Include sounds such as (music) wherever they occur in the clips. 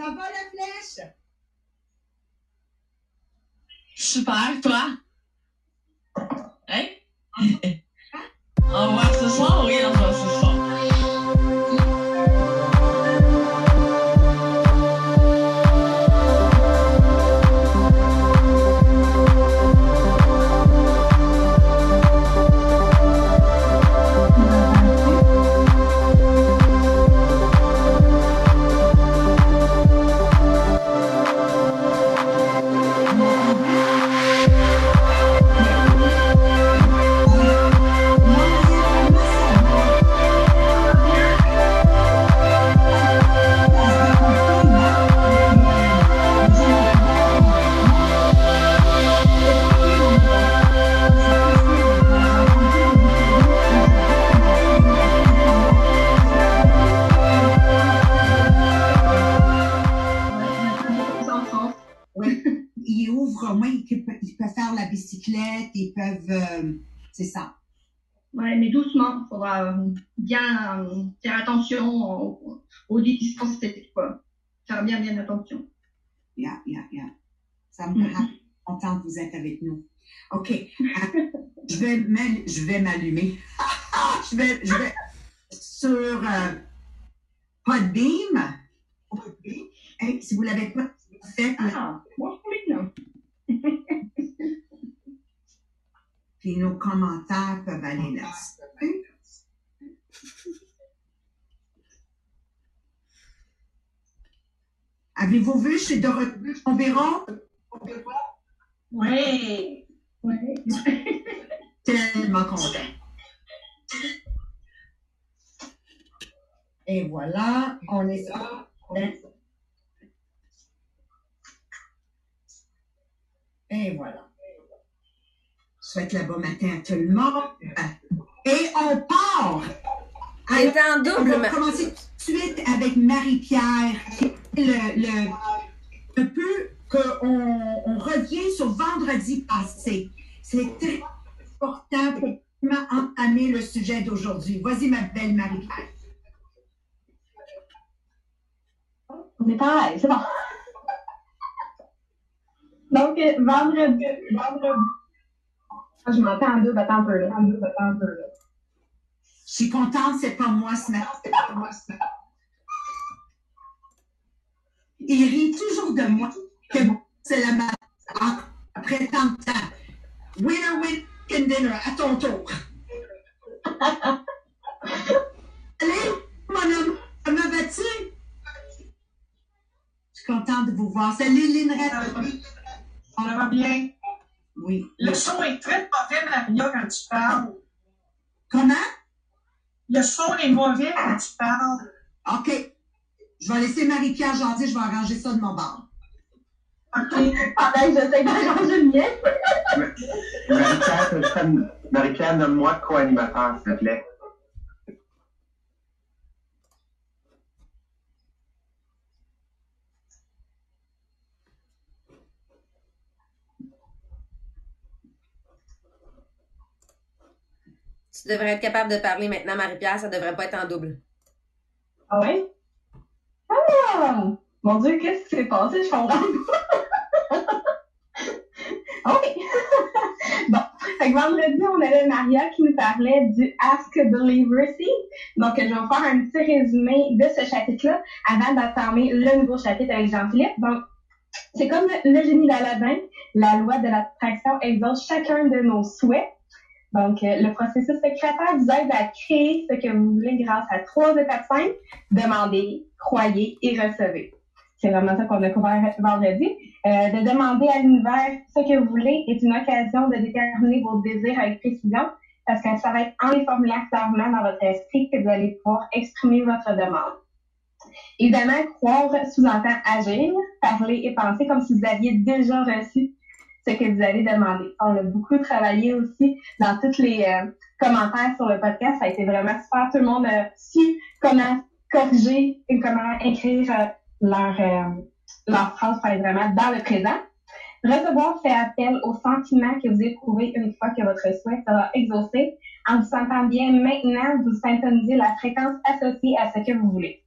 Ça va la flèche? Super, toi? Hein? On va voir ce soir? Oui, on va c'est ça. Ouais, mais doucement. Il faudra euh, bien euh, faire attention aux, aux distances, quoi. Faire bien, bien attention. Yeah, yeah, yeah. Ça me Mhm. rend content que vous êtes avec nous. OK. (laughs) Je vais je vais m'allumer. (laughs) je vais, je vais sur euh, Podbeam. Podbeam. Hey, si vous l'avez pas fait, Ah, non. (laughs) puis nos commentaires peuvent aller là. Avez-vous vu chez Dorothée Environ? Ouais. Ouais. Tellement content. Et voilà, on est là. Et voilà. Je souhaite le bon matin à tout le monde. Et on part. Elle est en on va commencer tout de suite avec Marie-Pierre. Le, le, un peu qu'on on revient sur vendredi passé. C'est très important pour entamer le sujet d'aujourd'hui. Vas-y, ma belle Marie-Pierre. On est pareil, c'est bon. Donc, euh, vendredi, vendredi. Ah, je m'entends en double, attends un peu, là. En double, attends un peu, là. Je suis contente, c'est pas moi ce matin. C'est pas moi ce matin. Il rit toujours de moi. Que c'est la ma- ah, Après tant de temps. Winner, win, dinner, à ton tour. (laughs) Allez, mon homme, comment vas-tu? Je suis contente de vous voir. Salut, Linrette. Ça va bien? Oui. Le son est très mauvais, Maria, quand tu parles. Comment? Le son est mauvais quand tu parles. OK. Je vais laisser Marie-Pierre jaser, je vais arranger ça de mon bord. OK. Pendant que j'essaie d'arranger le mien. Marie-Pierre, Marie-Pierre, nomme-moi co-animateur, s'il te plaît. Tu devrais être capable de parler maintenant, Marie-Pierre. Ça devrait pas être en double. Ah ouais? Ah! Mon Dieu, qu'est-ce qui s'est passé? Je comprends pas. (laughs) OK. (laughs) bon. Fait que vendredi, on avait Maria qui nous parlait du Ask Believer Seed. Donc, je vais faire un petit résumé de ce chapitre-là avant d'entamer le nouveau chapitre avec Jean-Philippe. Donc, c'est comme le, le génie d'Aladin. La loi de l'attraction exauce chacun de nos souhaits. Donc, euh, le processus créateur vous aide à créer ce que vous voulez grâce à trois étapes simples. Demandez, croyez et recevez. C'est vraiment ça qu'on a couvert vendredi. Euh, de demander à l'univers ce que vous voulez est une occasion de déterminer vos désirs avec précision parce que ça va être en les formulant clairement dans votre esprit que vous allez pouvoir exprimer votre demande. Évidemment, croire sous-entend agir, parler et penser comme si vous aviez déjà reçu ce que vous avez demandé. On a beaucoup travaillé aussi dans tous les euh, commentaires sur le podcast. Ça a été vraiment super. Tout le monde a su comment corriger et comment écrire euh, leur, euh, leur phrase pour vraiment dans le présent. Recevoir fait appel au sentiment que vous éprouvez une fois que votre souhait sera exaucé. En vous sentant bien maintenant, vous syntonisez la fréquence associée à ce que vous voulez.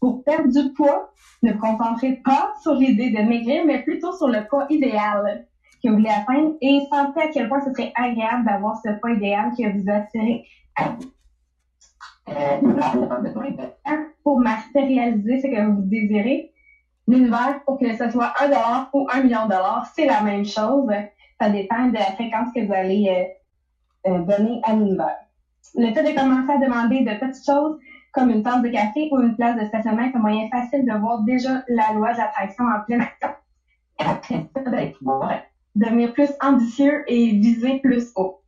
Pour perdre du poids, ne vous concentrez pas sur l'idée de maigrir, mais plutôt sur le poids idéal que vous voulez atteindre et sentez à quel point ce serait agréable d'avoir ce poids idéal que vous vous. Euh, pour matérialiser ce que vous désirez, l'univers, pour que ce soit un dollar ou un million de dollars, c'est la même chose. Ça dépend de la fréquence que vous allez euh, euh, donner à l'univers. Le fait de commencer à demander de petites choses comme une tasse de café ou une place de stationnement est un moyen facile de voir déjà la loi de l'attraction en pleine action. Ben, devenir plus ambitieux et viser plus haut.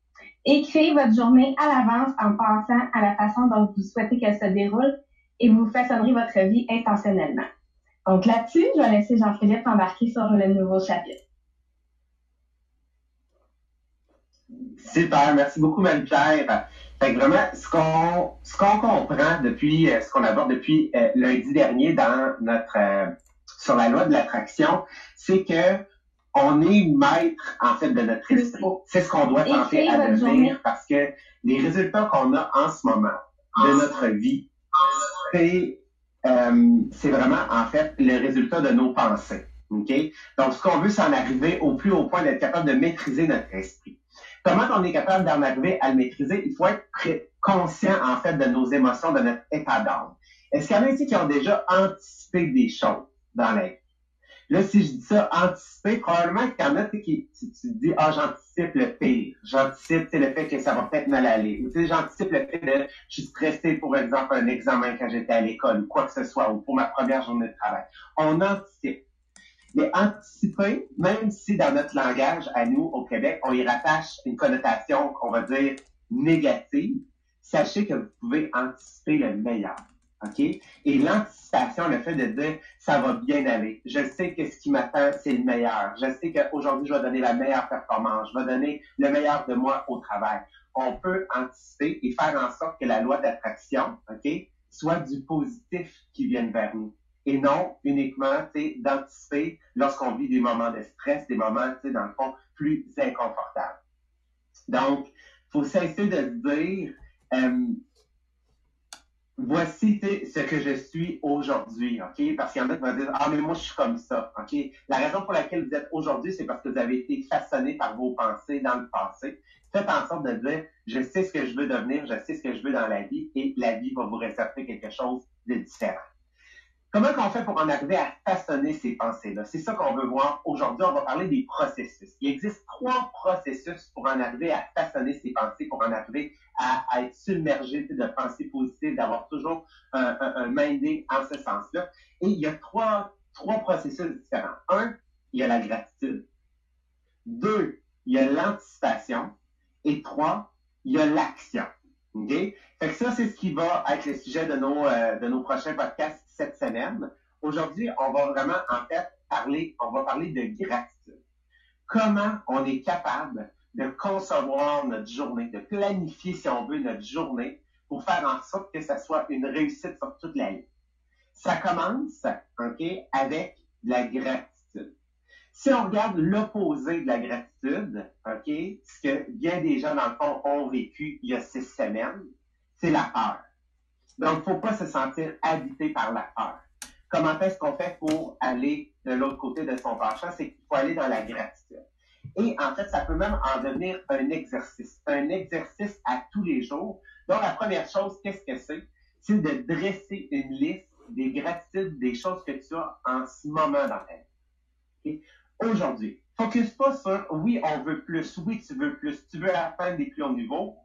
Écrivez votre journée à l'avance en pensant à la façon dont vous souhaitez qu'elle se déroule et vous façonnerez votre vie intentionnellement. Donc là-dessus, je vais laisser Jean-Philippe embarquer sur le nouveau chapitre. Super, merci beaucoup, Marie-Pierre. Fait que vraiment, ce qu'on ce qu'on comprend depuis, euh, ce qu'on aborde depuis euh, lundi dernier dans notre euh, sur la loi de l'attraction, c'est que on est maître en fait de notre esprit. C'est ce qu'on doit tenter à devenir parce que les résultats qu'on a en ce moment de notre vie, c'est c'est vraiment en fait le résultat de nos pensées. OK? Donc, ce qu'on veut, c'est en arriver au plus haut point d'être capable de maîtriser notre esprit. Comment on est capable d'en arriver à le maîtriser? Il faut être conscient, en fait, de nos émotions, de notre état d'âme. Est-ce qu'il y en a ici qui ont déjà anticipé des choses dans la vie? Là, si je dis ça, anticiper, probablement qu'il y en a qui, tu, dis, ah, j'anticipe le pire. J'anticipe le fait que ça va peut-être mal aller. Ou tu sais, j'anticipe le fait que je suis stressé, pour exemple, un examen quand j'étais à l'école, ou quoi que ce soit, ou pour ma première journée de travail. On anticipe. Mais anticiper, même si dans notre langage, à nous, au Québec, on y rattache une connotation, on va dire, négative, sachez que vous pouvez anticiper le meilleur. OK? Et l'anticipation, le fait de dire ça va bien aller. Je sais que ce qui m'attend, c'est le meilleur. Je sais qu'aujourd'hui, je vais donner la meilleure performance. Je vais donner le meilleur de moi au travail. On peut anticiper et faire en sorte que la loi d'attraction, OK, soit du positif qui vienne vers nous et non uniquement d'anticiper lorsqu'on vit des moments de stress, des moments, dans le fond, plus inconfortables. Donc, il faut cesser de dire euh, voici ce que je suis aujourd'hui, OK? Parce qu'il y en a qui vont dire Ah, mais moi, je suis comme ça, OK? La raison pour laquelle vous êtes aujourd'hui, c'est parce que vous avez été façonné par vos pensées dans le passé. Faites en sorte de dire Je sais ce que je veux devenir, je sais ce que je veux dans la vie, et la vie va vous réserver quelque chose de différent. Comment on fait pour en arriver à façonner ces pensées-là? C'est ça qu'on veut voir aujourd'hui. On va parler des processus. Il existe trois processus pour en arriver à façonner ces pensées, pour en arriver à, être submergé de pensées positives, d'avoir toujours un, un, minding en ce sens-là. Et il y a trois, trois processus différents. Un, il y a la gratitude. Deux, il y a l'anticipation. Et trois, il y a l'action. OK? Fait que ça, c'est ce qui va être le sujet de nos, euh, de nos prochains podcasts cette semaine. Aujourd'hui, on va vraiment, en fait, parler, on va parler de gratitude. Comment on est capable de concevoir notre journée, de planifier, si on veut, notre journée pour faire en sorte que ça soit une réussite sur toute la ligne. Ça commence, OK, avec la gratitude. Si on regarde l'opposé de la gratitude, OK, ce que bien des gens, dans le fond, ont vécu il y a six semaines, c'est la peur. Donc, il ne faut pas se sentir habité par la peur. Comment est-ce qu'on fait pour aller de l'autre côté de son penchant? C'est qu'il faut aller dans la gratitude. Et en fait, ça peut même en devenir un exercice, un exercice à tous les jours. Donc, la première chose, qu'est-ce que c'est? C'est de dresser une liste des gratitudes, des choses que tu as en ce moment dans ta vie. Aujourd'hui, focus pas sur oui, on veut plus, oui, tu veux plus, tu veux atteindre des plus hauts niveaux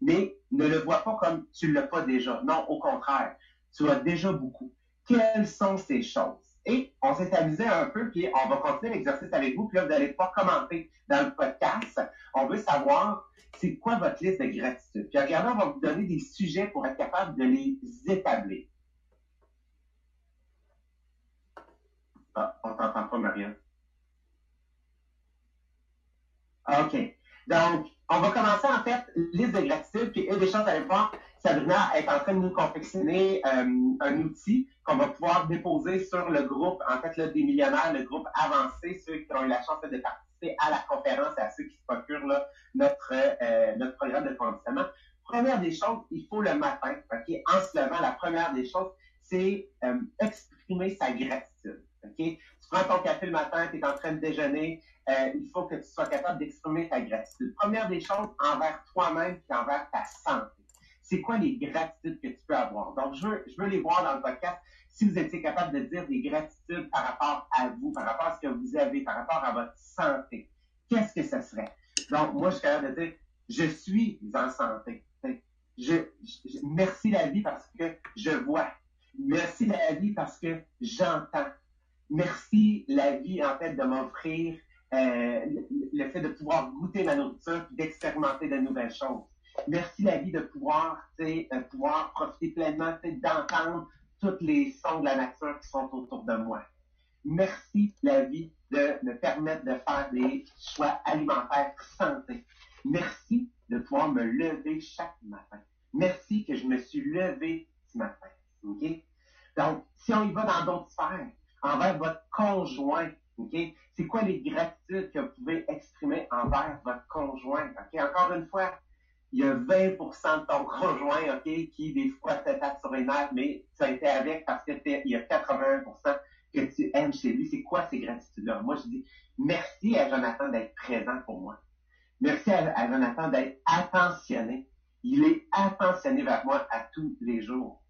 mais ne le vois pas comme tu ne l'as pas déjà. Non, au contraire, tu as déjà beaucoup. Quelles sont ces choses? Et on s'est amusé un peu, puis on va continuer l'exercice avec vous, puis là, vous allez pas commenter dans le podcast. On veut savoir c'est quoi votre liste de gratitude? Puis regardez, on va vous donner des sujets pour être capable de les établir. Ah, on t'entend pas, Marianne. OK. Donc, on va commencer en fait liste de gratitude, puis une des choses, à voir, Sabrina est en train de nous confectionner euh, un outil qu'on va pouvoir déposer sur le groupe, en fait, là, des millionnaires, le groupe avancé, ceux qui ont eu la chance de participer à la conférence et à ceux qui se procurent là, notre, euh, notre programme de conditionnement. Première des choses, il faut le matin, OK? En se levant, la première des choses, c'est euh, exprimer sa gratitude. Tu prends ton café le matin, tu es en train de déjeuner, euh, il faut que tu sois capable d'exprimer ta gratitude. Première des choses, envers toi-même et envers ta santé. C'est quoi les gratitudes que tu peux avoir? Donc, je veux, les voir dans le podcast. Si vous étiez capable de dire des gratitudes par rapport à vous, par rapport à ce que vous avez, par rapport à votre santé, qu'est-ce que ce serait? Donc, moi, je suis capable de dire, je suis en santé. Merci la vie parce que je vois. Merci la vie parce que j'entends. Merci la vie, en fait, de m'offrir euh, le fait de pouvoir goûter ma nourriture d'expérimenter de nouvelles choses. Merci la vie de pouvoir, euh, pouvoir profiter pleinement d'entendre tous les sons de la nature qui sont autour de moi. Merci la vie de me permettre de faire des choix alimentaires santé. Merci de pouvoir me lever chaque matin. Merci que je me suis levé ce matin. Donc, si on y va dans d'autres sphères, envers votre conjoint, OK? C'est quoi les gratitudes que vous pouvez exprimer envers votre conjoint? OK? Encore une fois, il y a 20% de ton conjoint, OK, qui des fois te tape sur les nerfs, mais tu as été avec parce que il y a 81% que tu aimes chez lui. C'est quoi ces gratitudes-là? Moi, je dis merci à Jonathan d'être présent pour moi. Merci à, à Jonathan d'être attentionné. Il est attentionné vers moi à tous les jours.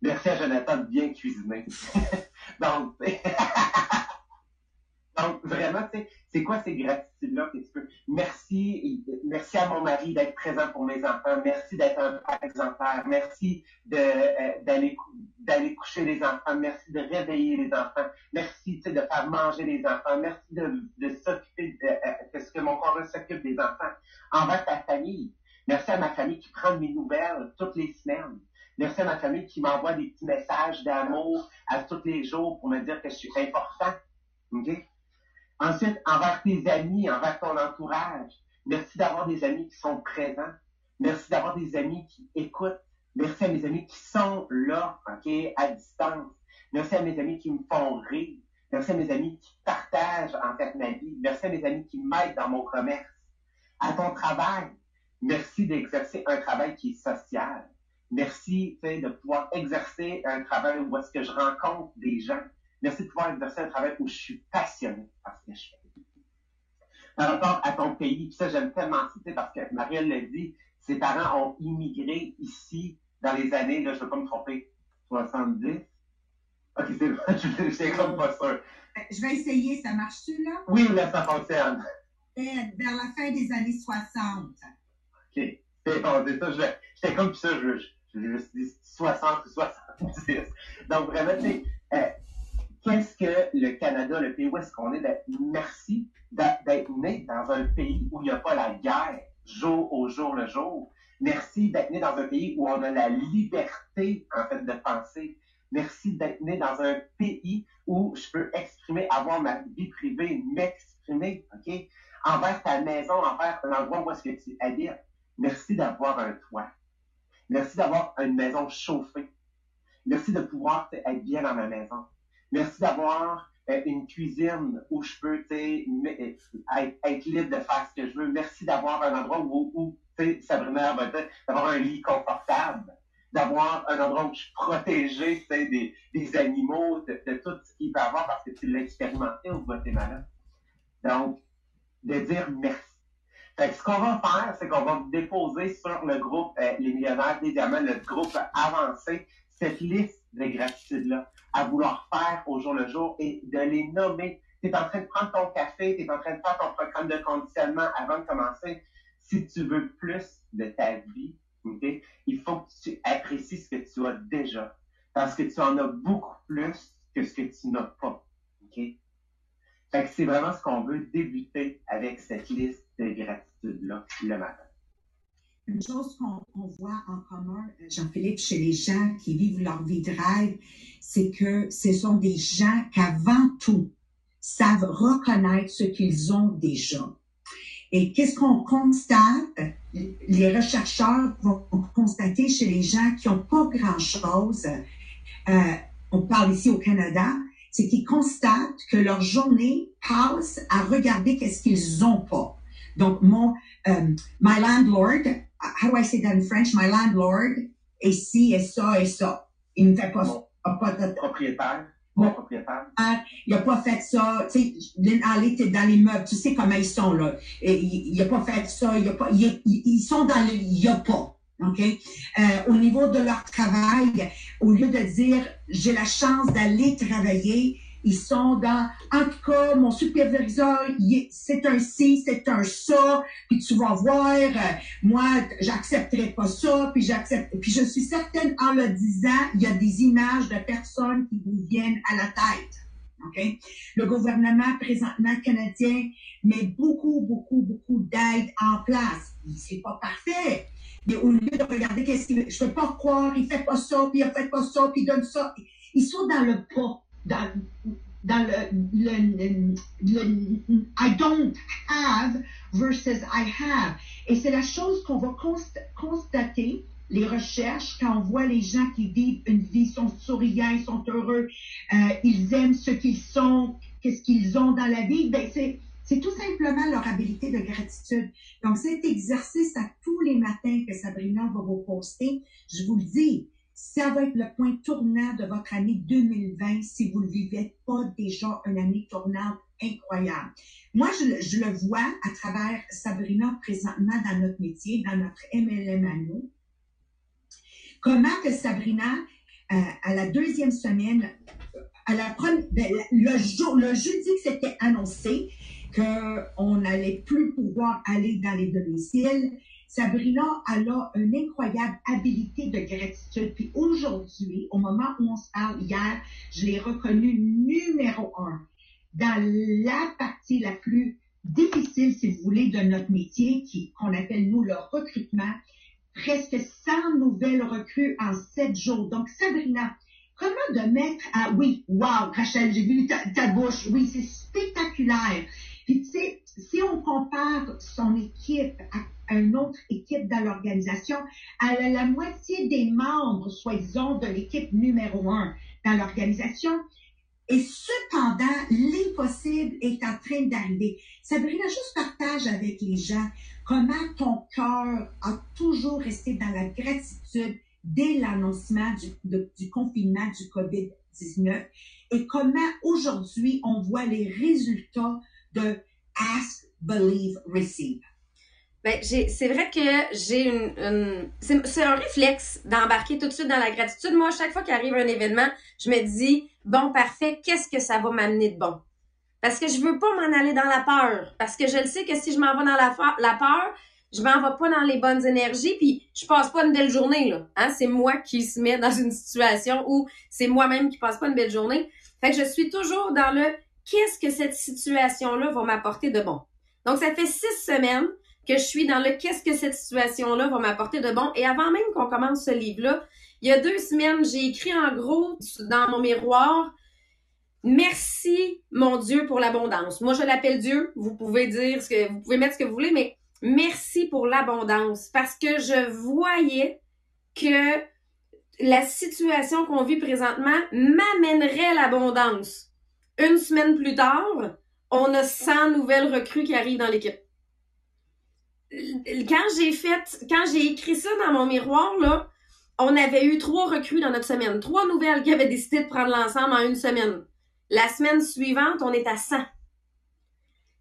Merci à Jonathan de bien cuisiner. (laughs) (laughs) Donc, vraiment, c'est quoi ces gratitudes-là que tu peux? Merci, merci à mon mari d'être présent pour mes enfants. Merci d'être un père exemplaire. Merci euh, d'aller coucher les enfants. Merci de réveiller les enfants. Merci de faire manger les enfants. Merci de, de s'occuper de, euh, ce que mon corps s'occupe des enfants. Envers ta famille. Merci à ma famille qui prend mes nouvelles toutes les semaines. Merci à ma famille qui m'envoie des petits messages d'amour à tous les jours pour me dire que je suis important. Ensuite, envers tes amis, envers ton entourage, merci d'avoir des amis qui sont présents. Merci d'avoir des amis qui écoutent. Merci à mes amis qui sont là, à distance. Merci à mes amis qui me font rire. Merci à mes amis qui partagent en fait ma vie. Merci à mes amis qui m'aident dans mon commerce. À ton travail, merci d'exercer un travail qui est social. Merci de pouvoir exercer un travail où est-ce que je rencontre des gens. Merci de pouvoir exercer un travail où je suis passionné par ce que je fais. Par rapport à ton pays, puis ça, j'aime tellement citer parce que Marielle l'a dit, ses parents ont immigré ici dans les années, là, je ne veux pas me tromper, 70. Ok, c'est vrai, (laughs) je suis comme pas sûr. Je vais essayer, ça marche-tu, là? Oui, là, ça fonctionne. vers la fin des années 60. OK. C'est bon, c'est ça, j'étais comme ça, je, je, me suis dit 60 ou 70. Donc, vraiment, euh, qu'est-ce que le Canada, le pays où est-ce qu'on est, d'être merci d'être né dans un pays où il n'y a pas la guerre jour au jour le jour. Merci d'être né dans un pays où on a la liberté, en fait, de penser. Merci d'être né dans un pays où je peux exprimer, avoir ma vie privée, m'exprimer, OK? Envers ta maison, envers l'endroit où est-ce que tu habites. Merci d'avoir un toit. Merci d'avoir une maison chauffée. Merci de pouvoir être bien dans ma maison. Merci d'avoir euh, une cuisine où je peux euh, être, libre de faire ce que je veux. Merci d'avoir un endroit où, où Sabrina va d'avoir un lit confortable, d'avoir un endroit où je suis protégé des, animaux, de, de, tout ce qu'il peut avoir parce que tu l'as expérimenté au Guatemala. Donc, de dire merci. Fait que ce qu'on va faire, c'est qu'on va déposer sur le groupe euh, Les Millionnaires des Diamants, le groupe avancé, cette liste de gratitudes-là à vouloir faire au jour le jour et de les nommer. Tu es en train de prendre ton café, tu es en train de faire ton programme de conditionnement avant de commencer. Si tu veux plus de ta vie, okay, il faut que tu apprécies ce que tu as déjà. Parce que tu en as beaucoup plus que ce que tu n'as pas. Okay? C'est vraiment ce qu'on veut débuter avec cette liste de gratitude-là le matin. Une chose qu'on voit en commun, euh, Jean-Philippe, chez les gens qui vivent leur vie de rêve, c'est que ce sont des gens qu'avant tout savent reconnaître ce qu'ils ont déjà. Et qu'est-ce qu'on constate? Les rechercheurs vont constater chez les gens qui n'ont pas grand-chose, euh, on parle ici au Canada, c'est qu'ils constatent que leur journée passe à regarder qu'est-ce qu'ils n'ont pas. Donc, mon, euh, my landlord, how do I say that in French? My landlord est ci et ça et ça. Il ne fait pas a pas de Propriétaire. Bon propriétaire. il a pas fait ça. Tu sais, Alley, t'es dans les meubles, tu sais comment ils sont, là. Et il, il a pas fait ça, il a pas, il- il- ils sont dans le il y a pas. OK? Euh, au niveau de leur travail, au lieu de dire j'ai la chance d'aller travailler, ils sont dans en tout cas, mon superviseur, c'est un ci, c'est un ça, puis tu vas voir, euh, moi, j'accepterai pas ça, puis j'accepte. Puis je suis certaine, en le disant, il y a des images de personnes qui vous viennent à la tête. OK? Le gouvernement présentement canadien met beaucoup, beaucoup, beaucoup d'aide en place. C'est pas parfait. Mais au lieu de regarder qu'est-ce qu'il je peux pas croire, il fait pas ça, puis il fait pas ça, puis il donne ça. Ils sont dans le pas, dans, dans le, I don't have versus I have. Et c'est la chose qu'on va const- constater, les recherches, quand on voit les gens qui vivent une vie, sont souriants, ils sont heureux, euh, ils aiment ce qu'ils sont, qu'est-ce qu'ils ont dans la vie, ben c'est, c'est tout simplement leur habilité de gratitude. Donc, cet exercice à tous les matins que Sabrina va vous poster, je vous le dis, ça va être le point tournant de votre année 2020 si vous ne vivez pas déjà une année tournante incroyable. Moi, je, le- vois à travers Sabrina présentement dans notre métier, dans notre MLM à nous. Comment que Sabrina, euh, à la deuxième semaine, à la première, ben, le jour, le jeudi que c'était annoncé qu'on n'allait plus pouvoir aller dans les domiciles, Sabrina, elle a une incroyable habilité de gratitude. Puis aujourd'hui, au moment où on se parle hier, je l'ai reconnue numéro un dans la partie la plus difficile, si vous voulez, de notre métier, qu'on appelle nous le recrutement. Presque 100 nouvelles recrues en 7 jours. Donc, Sabrina, comment de mettre à, oui, wow, Rachel, j'ai vu ta bouche, oui, c'est spectaculaire. Puis, tu sais, si on compare son équipe à, une autre équipe dans l'organisation, elle a la moitié des membres, soi-disant, de l'équipe numéro un dans l'organisation. Et cependant, l'impossible est en train d'arriver. Sabrina, juste partage avec les gens comment ton cœur a toujours resté dans la gratitude dès l'annoncement du confinement du COVID-19 et comment aujourd'hui on voit les résultats de Ask, Believe, Receive. Ben, c'est vrai que j'ai une, une- c'est, un réflexe d'embarquer tout de suite dans la gratitude. Moi, chaque fois qu'arrive un événement, je me dis, bon, parfait, qu'est-ce que ça va m'amener de bon? Parce que je veux pas m'en aller dans la peur. Parce que je le sais que si je m'en vais dans la, la peur, je m'en vais pas dans les bonnes énergies, puis je passe pas une belle journée, là. Hein? C'est moi qui se met dans une situation où c'est moi-même qui passe pas une belle journée. Fait que je suis toujours dans le qu'est-ce que cette situation-là va m'apporter de bon? Donc, ça fait six semaines que je suis dans le qu'est-ce que cette situation-là va m'apporter de bon. Et avant même qu'on commence ce livre-là, il y a deux semaines, j'ai écrit en gros dans mon miroir Merci, mon Dieu, pour l'abondance. Moi, je l'appelle Dieu. Vous pouvez dire ce que vous pouvez mettre ce que vous voulez, mais merci pour l'abondance. Parce que je voyais que la situation qu'on vit présentement m'amènerait l'abondance. Une semaine plus tard, on a 100 nouvelles recrues qui arrivent dans l'équipe quand j'ai fait, quand j'ai écrit ça dans mon miroir, là, on avait eu trois recrues dans notre semaine. Trois nouvelles qui avaient décidé de prendre l'ensemble en une semaine. La semaine suivante, on est à 100.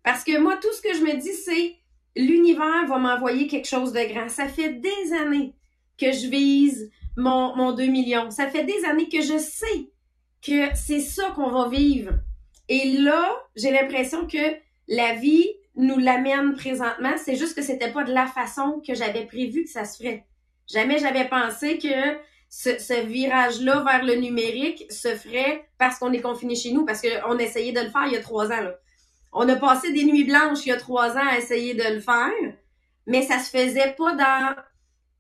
Parce que moi, tout ce que je me dis, c'est l'univers va m'envoyer quelque chose de grand. Ça fait des années que je vise mon, mon 2 millions. Ça fait des années que je sais que c'est ça qu'on va vivre. Et là, j'ai l'impression que la vie nous l'amène présentement. C'est juste que c'était pas de la façon que j'avais prévu que ça se ferait. Jamais j'avais pensé que ce, ce virage-là vers le numérique se ferait parce qu'on est confiné chez nous, parce qu'on essayait de le faire il y a trois ans. Là. On a passé des nuits blanches il y a trois ans à essayer de le faire, mais ça se faisait pas dans,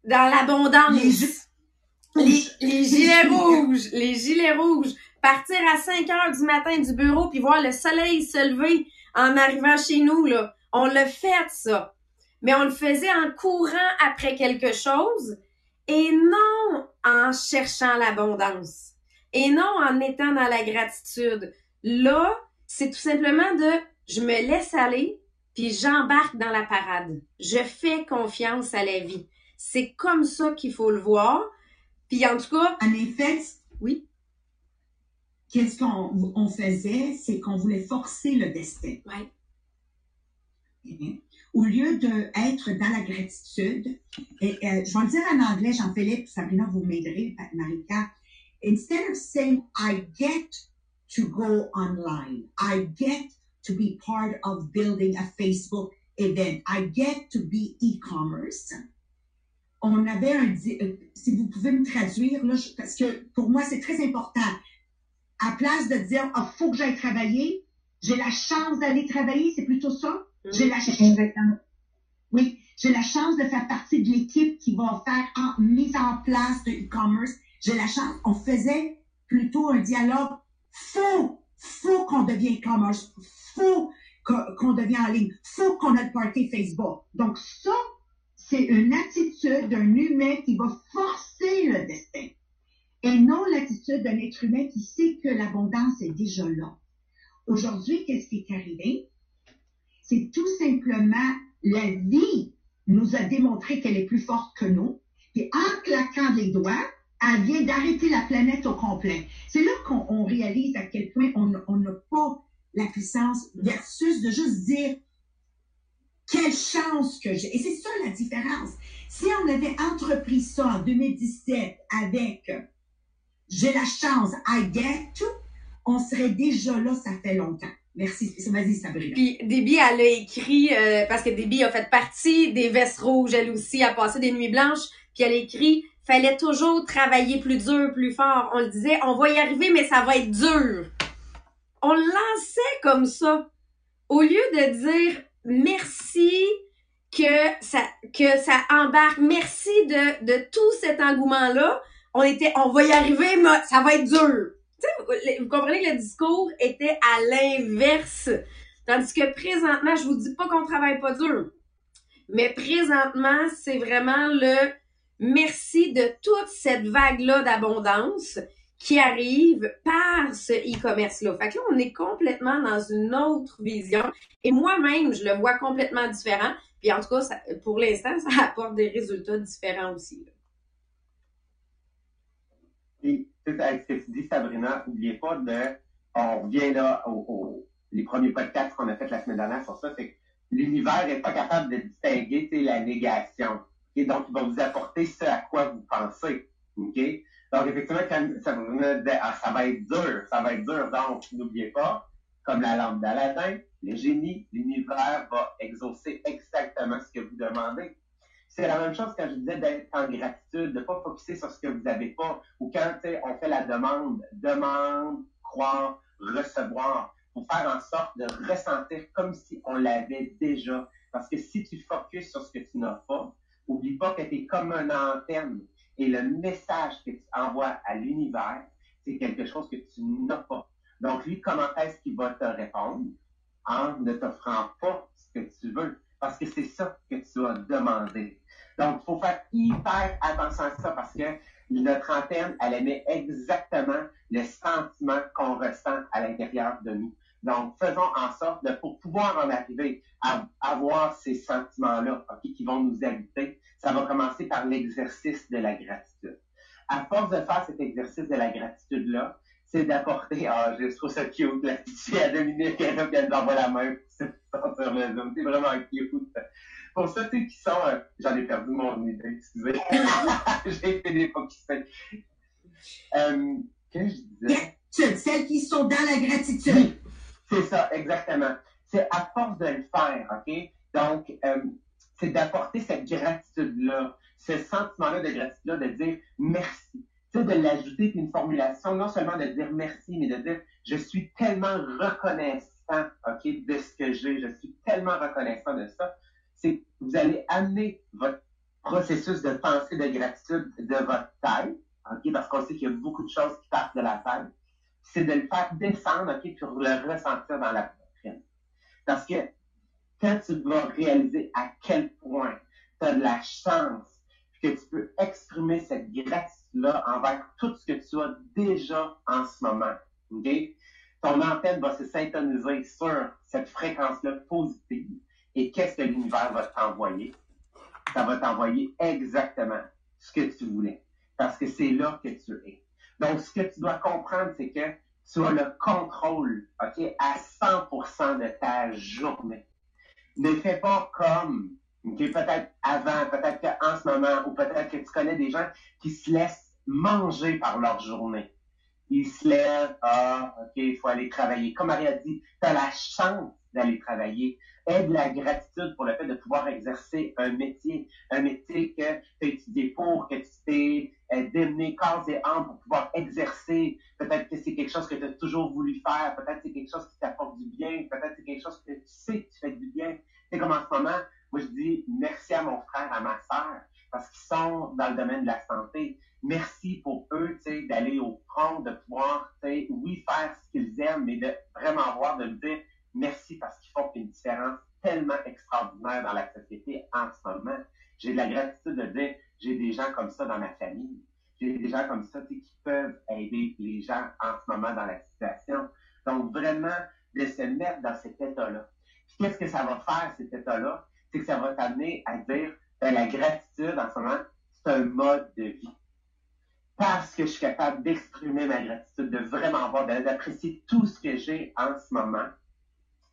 dans l'abondance. Les, les gilets (laughs) rouges, les gilets rouges. Partir à 5 heures du matin du bureau puis voir le soleil se lever en arrivant chez nous, là. On l'a fait, ça. Mais on le faisait en courant après quelque chose et non en cherchant l'abondance. Et non en étant dans la gratitude. Là, c'est tout simplement de je me laisse aller puis j'embarque dans la parade. Je fais confiance à la vie. C'est comme ça qu'il faut le voir. Puis en tout cas, En effet, oui. Qu'est-ce qu'on on faisait, c'est qu'on voulait forcer le destin. Ouais. Mhm. Au lieu d'être dans la gratitude, et euh, je vais le dire en anglais, Jean-Philippe, Sabrina, vous m'aiderez, Marika. Instead of saying, I get to go online, I get to be part of building a Facebook event, I get to be e-commerce. On avait un, euh, si vous pouvez me traduire, là, parce que pour moi, c'est très important. À place de dire, ah, faut que j'aille travailler, j'ai la chance d'aller travailler, c'est plutôt ça. J'ai la chance. Oui, j'ai la chance de faire partie de l'équipe qui va faire en mise en place de e-commerce. J'ai la chance. On faisait plutôt un dialogue. Faut, faut qu'on devienne e-commerce. Faut qu'on devienne en ligne. Faut qu'on ait le party Facebook. Donc ça, c'est une attitude d'un humain qui va forcer le destin. Et non l'attitude d'un être humain qui sait que l'abondance est déjà là. Aujourd'hui, qu'est-ce qui est arrivé? c'est tout simplement la vie nous a démontré qu'elle est plus forte que nous. Et en claquant des doigts, elle vient d'arrêter la planète au complet. C'est là qu'on on réalise à quel point on n'a pas la puissance versus de juste dire quelle chance que j'ai. Et c'est ça la différence. Si on avait entrepris ça en 2017 avec j'ai la chance, I get on serait déjà là, ça fait longtemps. Merci. Vas-y, Sabrina. Puis Déby, elle a écrit, euh, parce que Déby a fait partie des vestes rouges, elle aussi, a passé des nuits blanches, puis elle a écrit, fallait toujours travailler plus dur, plus fort. On le disait, on va y arriver, mais ça va être dur. On lançait comme ça. Au lieu de dire merci que ça, que ça embarque, merci de, de tout cet engouement-là, on était, on va y arriver, mais ça va être dur. Vous, vous comprenez que le discours était à l'inverse. Tandis que présentement, je vous dis pas qu'on travaille pas dur. Mais présentement, c'est vraiment le merci de toute cette vague-là d'abondance qui arrive par ce e-commerce-là. Fait que là, on est complètement dans une autre vision. Et moi-même, je le vois complètement différent. Puis en tout cas, pour l'instant, (laughs) ça apporte des résultats différents aussi. Sais, avec ce que tu dis, Sabrina, n'oubliez pas de, on revient là au, au- les premiers podcasts qu'on a fait la semaine dernière sur ça, c'est que l'univers n'est pas capable de distinguer, la négation. Et donc, il va vous apporter ce à quoi vous pensez. OK? Donc, effectivement, quand Sabrina disait, ah, ça va être dur, ça va être dur. Donc, n'oubliez pas, comme la lampe d'Aladin, le génie, l'univers va exaucer exactement ce que vous demandez. C'est la même chose quand je disais d'être en gratitude, de ne pas focuser sur ce que vous n'avez pas, ou quand on fait la demande, demande, croire, recevoir, pour faire en sorte de ressentir comme si on l'avait déjà. Parce que si tu focuses sur ce que tu n'as pas, oublie pas que tu es comme une antenne et le message que tu envoies à l'univers, c'est quelque chose que tu n'as pas. Donc, lui, comment est-ce qu'il va te répondre? En ne t'offrant pas ce que tu veux? Parce que c'est ça que tu as demandé. Donc, il faut faire hyper attention à ça parce que notre antenne, elle émet exactement le sentiment qu'on ressent à l'intérieur de nous. Donc, faisons en sorte de, pour pouvoir en arriver à avoir ces sentiments-là, qui vont nous habiter, ça va commencer par l'exercice de la gratitude. À force de faire cet exercice de la gratitude-là, c'est d'apporter, ah, je trouve ça cute, la petite à Dominique, elle nous la main sur le Zoom. C'est vraiment cute. Pour ceux qui sont, euh, j'en ai perdu mon idée, excusez. (laughs) J'ai été défocusé. Euh, qu'est-ce que je disais? Celles qui sont dans la gratitude. C'est ça, exactement. C'est à force de le faire, OK? Donc, euh, c'est d'apporter cette gratitude-là, ce sentiment-là de gratitude-là, de dire merci. Tu sais, de l'ajouter puis une formulation, non seulement de dire merci, mais de dire je suis tellement reconnaissant, OK, de ce que j'ai, je suis tellement reconnaissant de ça. C'est vous allez amener votre processus de pensée de gratitude de votre tête, OK, parce qu'on sait qu'il y a beaucoup de choses qui partent de la tête c'est de le faire descendre, OK, pour le ressentir dans la poitrine. Parce que quand tu vas réaliser à quel point tu as de la chance, que tu peux exprimer cette gratitude-là envers tout ce que tu as déjà en ce moment, OK? Ton antenne va se syntoniser sur cette fréquence-là positive. Et qu'est-ce que l'univers va t'envoyer? Ça va t'envoyer exactement ce que tu voulais. Parce que c'est là que tu es. Donc, ce que tu dois comprendre, c'est que tu as le contrôle, OK, à 100% de ta journée. Ne fais pas comme, OK, peut-être avant, peut-être qu'en ce moment, ou peut-être que tu connais des gens qui se laissent manger par leur journée. Ils se lèvent, ah, OK, il faut aller travailler. Comme Marie a dit, tu as la chance d'aller travailler. Aie de la gratitude pour le fait de pouvoir exercer un métier, un métier que tu as étudié pour, que tu t'es euh, démené corps et âme pour pouvoir exercer. Peut-être que c'est quelque chose que tu as toujours voulu faire, peut-être que c'est quelque chose qui t'apporte du bien, peut-être que c'est quelque chose que tu sais que tu fais du bien. C'est comme en ce moment, moi je dis merci à mon frère, à ma soeur, parce qu'ils sont dans le domaine de la santé. Merci pour eux, d'aller au front, de pouvoir, oui, faire ce qu'ils aiment, mais de vraiment voir, de me dire merci parce qu'ils font une différence tellement extraordinaire dans la société en ce moment. J'ai de la gratitude de dire, j'ai des gens comme ça dans ma famille. J'ai des gens comme ça qui peuvent aider les gens en ce moment dans la situation. Donc, vraiment, de se mettre dans cet état-là. Puis, qu'est-ce que ça va faire, cet état-là? C'est que ça va t'amener à dire, la gratitude en ce moment, c'est un mode de vie. Parce que je suis capable d'exprimer ma gratitude, de vraiment voir, d'apprécier tout ce que j'ai en ce moment,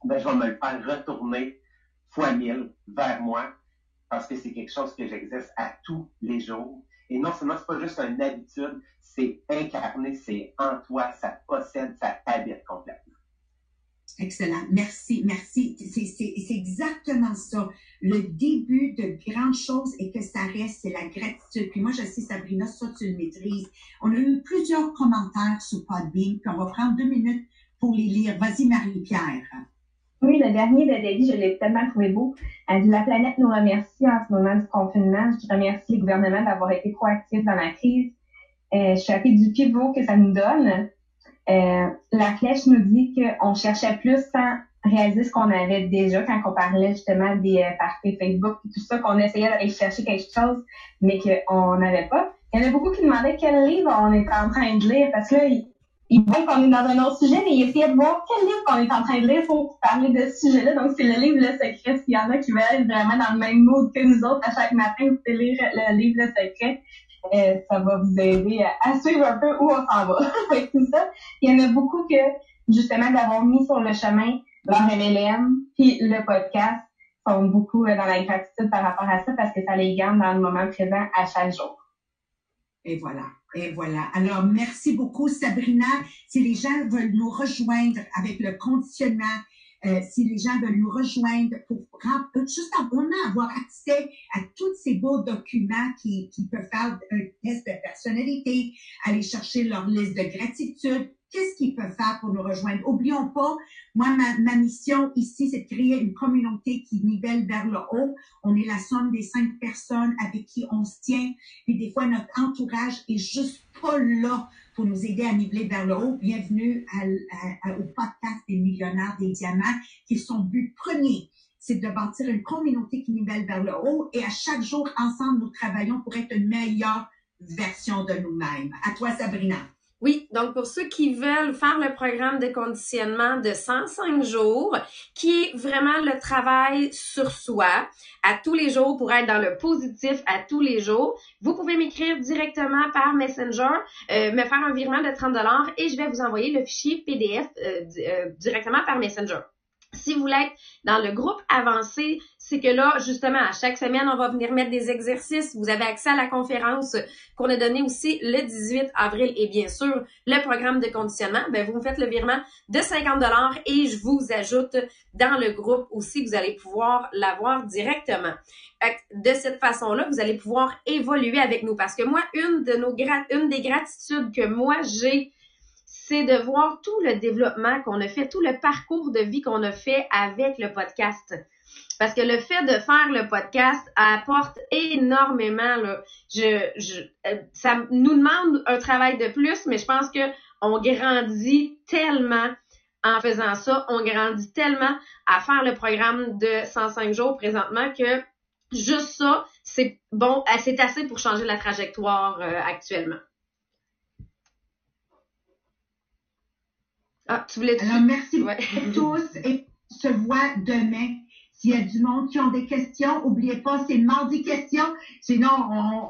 ben, je vais me le faire retourner fois mille vers moi parce que c'est quelque chose que j'exerce à tous les jours. Et non seulement c'est pas juste une habitude, c'est incarné, c'est en toi, ça possède, ça t'habite complètement. Excellent. Merci, merci. C'est exactement ça. Le début de grandes choses et que ça reste, c'est la gratitude. Puis moi, je sais, Sabrina, ça, tu le maîtrises. On a eu plusieurs commentaires sur Podbean, puis on va prendre deux minutes pour les lire. Vas-y, Marie-Pierre. Oui, le dernier de Debbie, je l'ai tellement trouvé beau. Dit La planète nous remercie en ce moment du confinement. Je remercie le gouvernement d'avoir été proactif dans la crise. Euh, je suis du pivot que ça nous donne. Euh, la flèche nous dit qu'on cherchait plus sans réaliser ce qu'on avait déjà quand on parlait justement des euh, parties Facebook et tout ça, qu'on essayait d'aller chercher quelque chose, mais qu'on n'avait pas. Il y en a beaucoup qui demandaient quel livre on était en train de lire parce que là, il voit qu'on est dans un autre sujet, mais il essayait de voir quel livre qu'on est en train de lire pour parler de ce sujet-là. Donc, c'est le livre Le Secret. S'il y en a qui veulent être vraiment dans le même mood que nous autres, à chaque matin, vous lire le livre Le Secret. Euh, ça va vous aider à, suivre un peu où on s'en va (laughs) tout ça. Il y en a beaucoup que, justement, d'avoir mis sur le chemin leur MLM, puis le podcast, sont beaucoup euh, dans la gratitude par rapport à ça parce que ça les garde dans le moment présent à chaque jour. Et voilà. Et voilà. Alors, merci beaucoup, Sabrina. Si les gens veulent nous rejoindre avec le conditionnement, euh, si les gens veulent nous rejoindre pour juste vraiment avoir accès à tous ces beaux documents qui, qui peuvent faire un test de personnalité, aller chercher leur liste de gratitude, qu'est-ce qu'ils peuvent faire pour nous rejoindre? Oublions pas, moi, ma, mission ici, c'est de créer une communauté qui nivelle vers le haut. On est la somme des cinq personnes avec qui on se tient. Puis des fois, notre entourage est juste pas là pour nous aider à niveler vers le haut. Bienvenue au podcast des millionnaires des diamants, qui est son but premier c'est de bâtir une communauté qui nivelle vers le haut et à chaque jour, ensemble, nous travaillons pour être une meilleure version de nous-mêmes. À toi, Sabrina. Oui, donc pour ceux qui veulent faire le programme de conditionnement de 105 jours, qui est vraiment le travail sur soi à tous les jours pour être dans le positif à tous les jours, vous pouvez m'écrire directement par Messenger, euh, me faire un virement de 30 dollars et je vais vous envoyer le fichier PDF euh, euh, directement par Messenger. Si vous être dans le groupe avancé, c'est que là, justement, à chaque semaine, on va venir mettre des exercices. Vous avez accès à la conférence qu'on a donnée aussi le 18 avril et bien sûr, le programme de conditionnement. Ben, vous me faites le virement de 50 dollars et je vous ajoute dans le groupe aussi. Vous allez pouvoir l'avoir directement. De cette façon-là, vous allez pouvoir évoluer avec nous parce que moi, une des gratitudes que moi j'ai c'est de voir tout le développement qu'on a fait, tout le parcours de vie qu'on a fait avec le podcast. Parce que le fait de faire le podcast apporte énormément. Euh, ça nous demande un travail de plus, mais je pense que on grandit tellement en faisant ça. On grandit tellement à faire le programme de 105 jours présentement que juste ça, c'est bon, c'est assez pour changer la trajectoire euh, actuellement. Ah, tu voulais Alors, merci ouais. (laughs) tous et on se voit demain. S'il y a du monde qui ont des questions, n'oubliez pas, c'est mardi question. Sinon,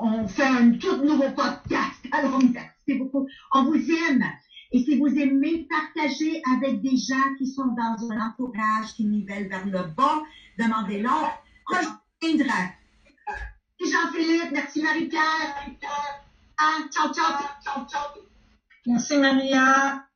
on, fait un tout nouveau podcast. (laughs) Alors, merci beaucoup. On vous aime. Et si vous aimez, partagez avec des gens qui sont dans un entourage qui nivelle vers le bas. Demandez-leur. Rejoindre. Jean-Philippe, merci Marie-Pierre. Ah, ciao, ciao. Merci Maria.